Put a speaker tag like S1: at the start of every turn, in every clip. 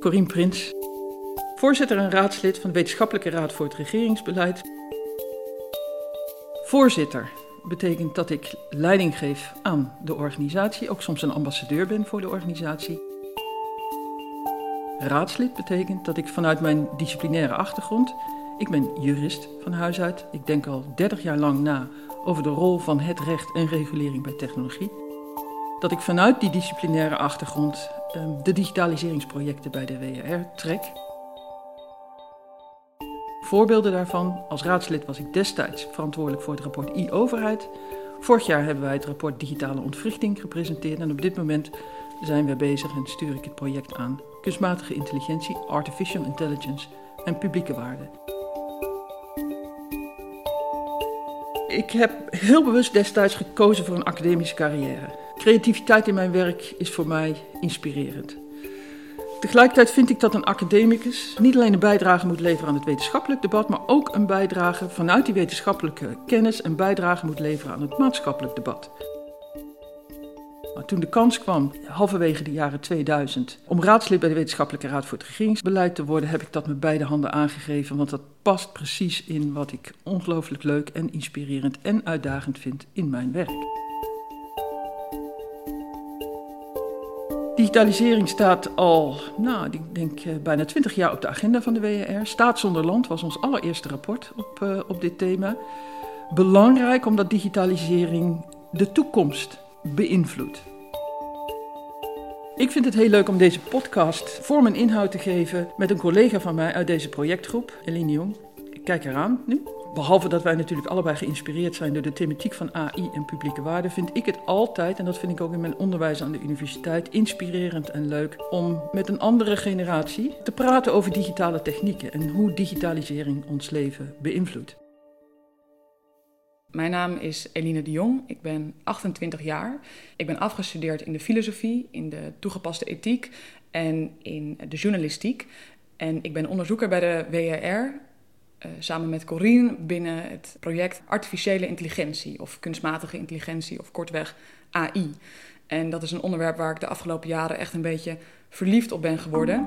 S1: Corien Prins, voorzitter en raadslid van de Wetenschappelijke Raad voor het Regeringsbeleid. Voorzitter betekent dat ik leiding geef aan de organisatie, ook soms een ambassadeur ben voor de organisatie. Raadslid betekent dat ik vanuit mijn disciplinaire achtergrond, ik ben jurist van huis uit, ik denk al 30 jaar lang na over de rol van het recht en regulering bij technologie, dat ik vanuit die disciplinaire achtergrond ehm, de digitaliseringsprojecten bij de WR trek. Voorbeelden daarvan, als raadslid was ik destijds verantwoordelijk voor het rapport e-overheid. Vorig jaar hebben wij het rapport digitale ontwrichting gepresenteerd en op dit moment zijn we bezig en stuur ik het project aan kunstmatige intelligentie, artificial intelligence en publieke waarde. Ik heb heel bewust destijds gekozen voor een academische carrière. Creativiteit in mijn werk is voor mij inspirerend. Tegelijkertijd vind ik dat een academicus niet alleen een bijdrage moet leveren aan het wetenschappelijk debat, maar ook een bijdrage vanuit die wetenschappelijke kennis een bijdrage moet leveren aan het maatschappelijk debat. Toen de kans kwam, halverwege de jaren 2000, om raadslid bij de Wetenschappelijke Raad voor het Regeringsbeleid te worden, heb ik dat met beide handen aangegeven, want dat past precies in wat ik ongelooflijk leuk en inspirerend en uitdagend vind in mijn werk. Digitalisering staat al, nou, ik denk eh, bijna twintig jaar op de agenda van de WER. Staat zonder land was ons allereerste rapport op, uh, op dit thema. Belangrijk omdat digitalisering de toekomst beïnvloedt. Ik vind het heel leuk om deze podcast vorm en inhoud te geven met een collega van mij uit deze projectgroep, Eline Jong. Ik kijk eraan nu. Behalve dat wij natuurlijk allebei geïnspireerd zijn door de thematiek van AI en publieke waarde, vind ik het altijd, en dat vind ik ook in mijn onderwijs aan de universiteit, inspirerend en leuk om met een andere generatie te praten over digitale technieken en hoe digitalisering ons leven beïnvloedt.
S2: Mijn naam is Eline de Jong, ik ben 28 jaar. Ik ben afgestudeerd in de filosofie, in de toegepaste ethiek en in de journalistiek. En ik ben onderzoeker bij de WRR, uh, samen met Corine binnen het project Artificiële Intelligentie of Kunstmatige Intelligentie of kortweg AI. En dat is een onderwerp waar ik de afgelopen jaren echt een beetje verliefd op ben geworden.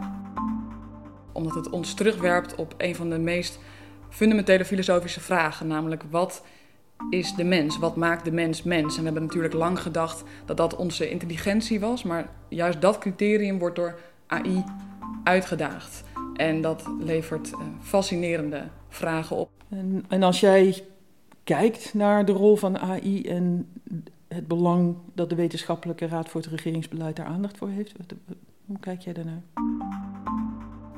S2: Omdat het ons terugwerpt op een van de meest fundamentele filosofische vragen, namelijk wat is de mens? Wat maakt de mens mens? En we hebben natuurlijk lang gedacht dat dat onze intelligentie was, maar juist dat criterium wordt door AI uitgedaagd. En dat levert uh, fascinerende vragen op.
S1: En, en als jij kijkt naar de rol van AI en het belang dat de Wetenschappelijke Raad voor het Regeringsbeleid daar aandacht voor heeft, hoe kijk jij daarnaar?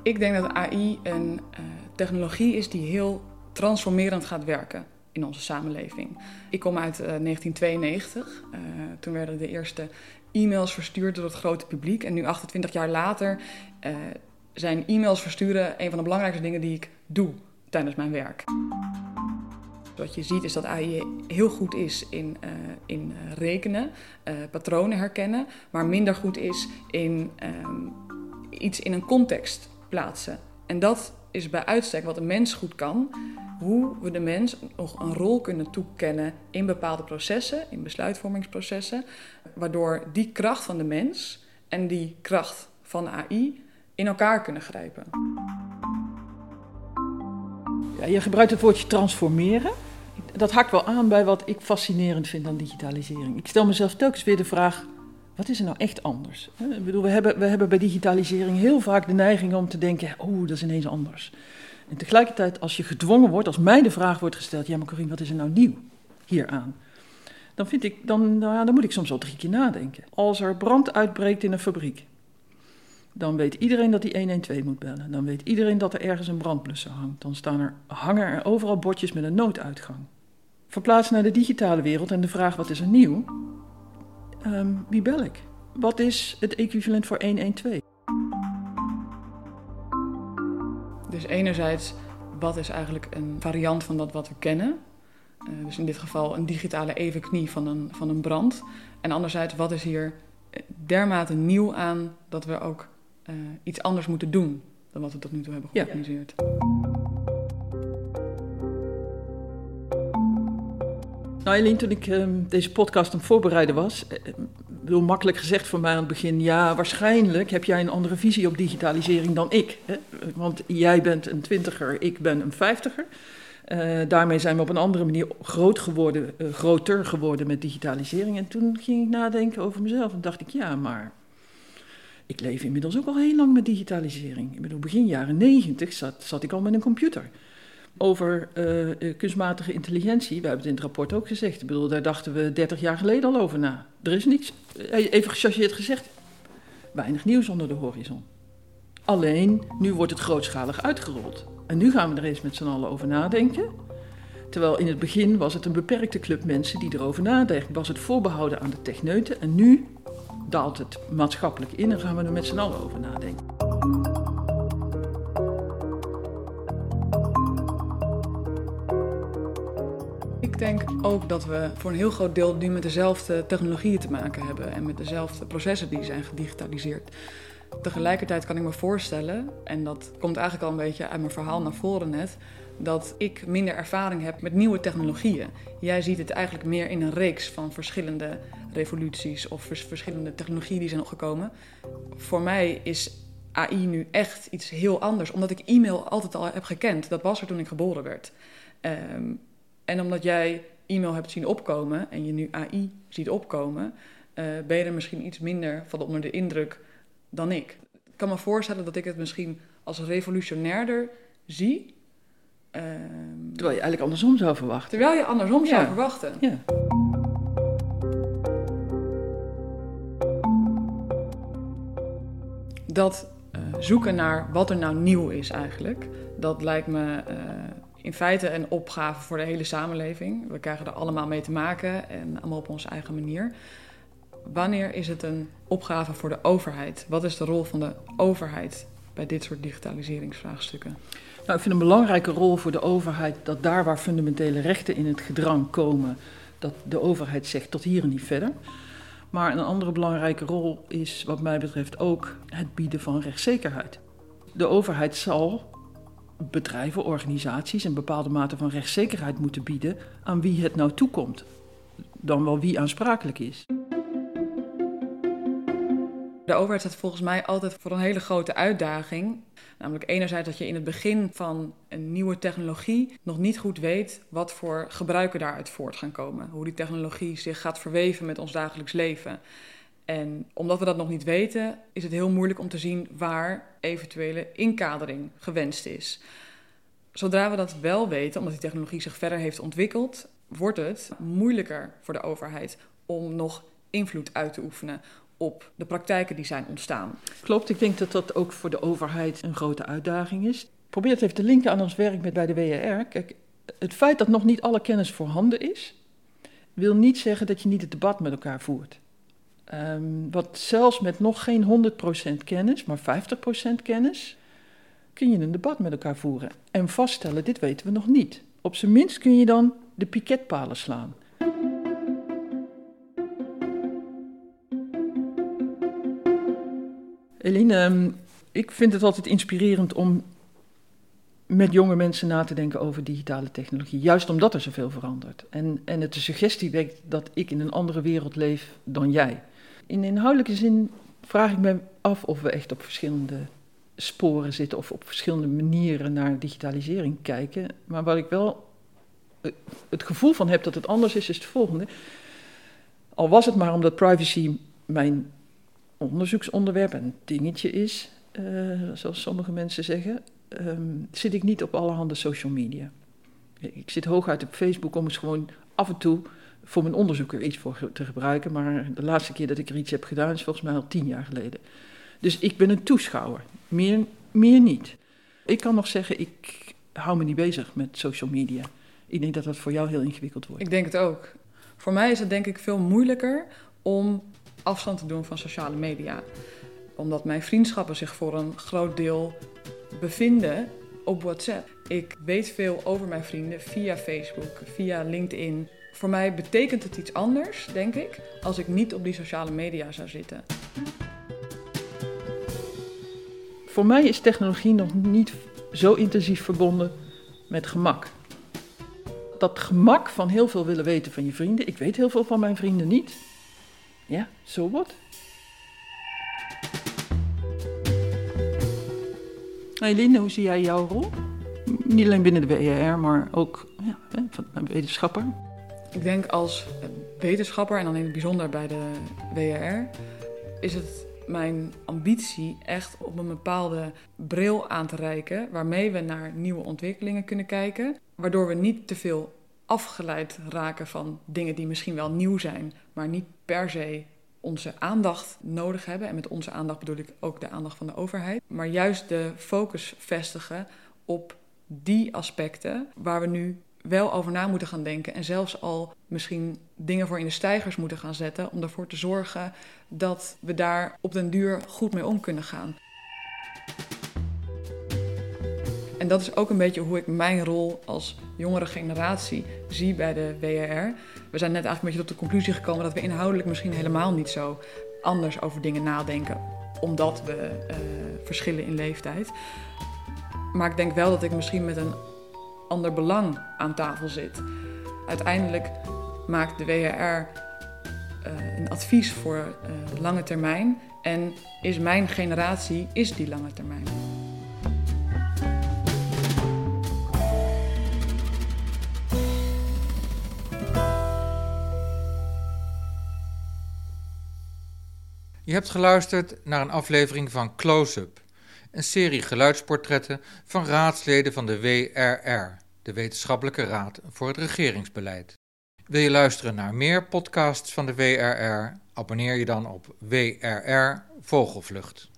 S2: Ik denk dat AI een uh, technologie is die heel transformerend gaat werken in onze samenleving. Ik kom uit uh, 1992. Uh, toen werden de eerste e-mails verstuurd door het grote publiek. En nu, 28 jaar later, zijn e-mails versturen een van de belangrijkste dingen die ik doe tijdens mijn werk. Wat je ziet is dat AI heel goed is in, uh, in rekenen, uh, patronen herkennen, maar minder goed is in um, iets in een context plaatsen. En dat is bij uitstek wat een mens goed kan. Hoe we de mens nog een rol kunnen toekennen in bepaalde processen, in besluitvormingsprocessen, waardoor die kracht van de mens en die kracht van AI in elkaar kunnen grijpen.
S1: Ja, je gebruikt het woordje transformeren. Dat hakt wel aan bij wat ik fascinerend vind aan digitalisering. Ik stel mezelf telkens weer de vraag: wat is er nou echt anders? Ik bedoel, we, hebben, we hebben bij digitalisering heel vaak de neiging om te denken: oh, dat is ineens anders. En tegelijkertijd, als je gedwongen wordt, als mij de vraag wordt gesteld: ja, maar Corine, wat is er nou nieuw hieraan? Dan, vind ik, dan, nou dan moet ik soms wel drie keer nadenken. Als er brand uitbreekt in een fabriek, dan weet iedereen dat hij 112 moet bellen. Dan weet iedereen dat er ergens een brandblusser hangt. Dan staan er, hangen er overal bordjes met een nooduitgang. Verplaats naar de digitale wereld en de vraag wat is er nieuw? Um, wie bel ik? Wat is het equivalent voor 112?
S2: Dus enerzijds, wat is eigenlijk een variant van dat wat we kennen? Uh, dus in dit geval een digitale evenknie van een, van een brand. En anderzijds, wat is hier dermate nieuw aan dat we ook uh, iets anders moeten doen dan wat we tot nu toe hebben georganiseerd. Ja.
S1: Nou, Eileen, toen ik uh, deze podcast aan het voorbereiden was, uh, Heel makkelijk gezegd voor mij aan het begin, ja, waarschijnlijk heb jij een andere visie op digitalisering dan ik. Hè? Want jij bent een twintiger, ik ben een vijftiger. Uh, daarmee zijn we op een andere manier groot geworden, uh, groter geworden met digitalisering. En toen ging ik nadenken over mezelf en dacht ik, ja, maar ik leef inmiddels ook al heel lang met digitalisering. Ik bedoel, begin jaren negentig zat, zat ik al met een computer. Over uh, kunstmatige intelligentie, we hebben het in het rapport ook gezegd. Ik bedoel, daar dachten we 30 jaar geleden al over na. Er is niets, even gechargeerd gezegd, weinig nieuws onder de horizon. Alleen, nu wordt het grootschalig uitgerold. En nu gaan we er eens met z'n allen over nadenken. Terwijl in het begin was het een beperkte club mensen die erover nadenken. Was het voorbehouden aan de techneuten. En nu daalt het maatschappelijk in en gaan we er met z'n allen over nadenken.
S2: Ik denk ook dat we voor een heel groot deel nu met dezelfde technologieën te maken hebben en met dezelfde processen die zijn gedigitaliseerd. Tegelijkertijd kan ik me voorstellen, en dat komt eigenlijk al een beetje uit mijn verhaal naar voren net, dat ik minder ervaring heb met nieuwe technologieën. Jij ziet het eigenlijk meer in een reeks van verschillende revoluties of verschillende technologieën die zijn opgekomen. Voor mij is AI nu echt iets heel anders, omdat ik e-mail altijd al heb gekend. Dat was er toen ik geboren werd. Ehm, en omdat jij e-mail hebt zien opkomen en je nu AI ziet opkomen, uh, ben je er misschien iets minder van onder de indruk dan ik. Ik kan me voorstellen dat ik het misschien als revolutionairder zie.
S1: Ehm, terwijl je eigenlijk andersom zou verwachten.
S2: Terwijl je andersom zou verwachten. Ja. Dat uh, zoeken naar wat er nou nieuw is eigenlijk, dat lijkt me uh, in feite een opgave voor de hele samenleving. We krijgen er allemaal mee te maken en allemaal op onze eigen manier. Wanneer is het een opgave voor de overheid? Wat is de rol van de overheid bij dit soort digitaliseringsvraagstukken?
S1: Nou, ik vind een belangrijke rol voor de overheid dat daar waar fundamentele rechten in het gedrang komen, dat de overheid zegt tot hier en niet verder. Maar een andere belangrijke rol is, wat mij betreft, ook het bieden van rechtszekerheid. De overheid zal bedrijven, organisaties een bepaalde mate van rechtszekerheid moeten bieden aan wie het nou toekomt, dan wel wie aansprakelijk is.
S2: De overheid staat volgens mij altijd voor een hele grote uitdaging. Namelijk enerzijds dat je in het begin van een nieuwe technologie nog niet goed weet wat voor gebruiken daaruit voort gaan komen. Hoe die technologie zich gaat verweven met ons dagelijks leven. En omdat we dat nog niet weten, is het heel moeilijk om te zien waar eventuele inkadering gewenst is. Zodra we dat wel weten, omdat die technologie zich verder heeft ontwikkeld, wordt het moeilijker voor de overheid om nog invloed uit te oefenen op de praktijken die zijn ontstaan.
S1: Klopt, ik denk dat dat ook voor de overheid een grote uitdaging is. Probeer het even te linken aan ons werk met bij de WRR. Kijk, het feit dat nog niet alle kennis voorhanden is, wil niet zeggen dat je niet het debat met elkaar voert. Um, wat zelfs met nog geen 100% kennis, maar 50% kennis, kun je een debat met elkaar voeren en vaststellen: dit weten we nog niet. Op zijn minst kun je dan de piketpalen slaan. Eline, ehm, ik vind het altijd inspirerend om met jonge mensen na te denken over digitale technologie. Juist omdat er zoveel verandert. En, en het de suggestie wekt dat ik in een andere wereld leef dan jij. In inhoudelijke zin vraag ik me af of we echt op verschillende sporen zitten of op verschillende manieren naar digitalisering kijken. Maar wat ik wel eh, het gevoel van heb dat het anders is, is het volgende. Al was het maar omdat privacy mijn onderzoeksonderwerp een dingetje is, uh, zoals sommige mensen zeggen, um, zit ik niet op allerhande social media. Ik zit hooguit op Facebook om eens gewoon af en toe voor mijn onderzoek er iets voor te gebruiken. Maar de laatste keer dat ik er iets heb gedaan is volgens mij al tien jaar geleden. Dus ik ben een toeschouwer, meer, meer niet. Ik kan nog zeggen, ik hou me niet bezig met social media. Ik denk dat dat voor jou heel ingewikkeld wordt.
S2: Ik denk het ook. Voor mij is het denk ik veel moeilijker om afstand te doen van sociale media. Omdat mijn vriendschappen zich voor een groot deel bevinden op WhatsApp. Ik weet veel over mijn vrienden via Facebook, via LinkedIn. Voor mij betekent het iets anders, denk ik, als ik niet op die sociale media zou zitten.
S1: Voor mij is technologie nog niet zo intensief verbonden met gemak. Dat gemak van heel veel willen weten van je vrienden. Ik weet heel veel van mijn vrienden niet. Ja, zo wat. Eline, hoe zie jij jouw rol? Niet alleen binnen de WER, maar ook ja, van een wetenschapper.
S2: Ik denk als wetenschapper, en dan in het bijzonder bij de WER, is het mijn ambitie echt op een bepaalde bril aan te reiken, waarmee we naar nieuwe ontwikkelingen kunnen kijken, waardoor we niet te veel afgeleid raken van dingen die misschien wel nieuw zijn, maar niet per se onze aandacht nodig hebben. En met onze aandacht bedoel ik ook de aandacht van de overheid. Maar juist de focus vestigen op die aspecten waar we nu wel over na moeten gaan denken. En zelfs al misschien dingen voor in de stijgers moeten gaan zetten. Om ervoor te zorgen dat we daar op den duur goed mee om kunnen gaan. En dat is ook een beetje hoe ik mijn rol als jongere generatie zie bij de WRR. We zijn net eigenlijk een beetje tot de conclusie gekomen dat we inhoudelijk misschien helemaal niet zo anders over dingen nadenken, omdat we uh, verschillen in leeftijd. Maar ik denk wel dat ik misschien met een ander belang aan tafel zit. Uiteindelijk maakt de WRR eh, een advies voor uh, lange termijn en is mijn generatie is die lange termijn.
S3: Je hebt geluisterd naar een aflevering van Close-up, een serie geluidsportretten van raadsleden van de WRR, de Wetenschappelijke Raad voor het Regeringsbeleid. Wil je luisteren naar meer podcasts van de WRR? Abonneer je dan op WRR Vogelvlucht.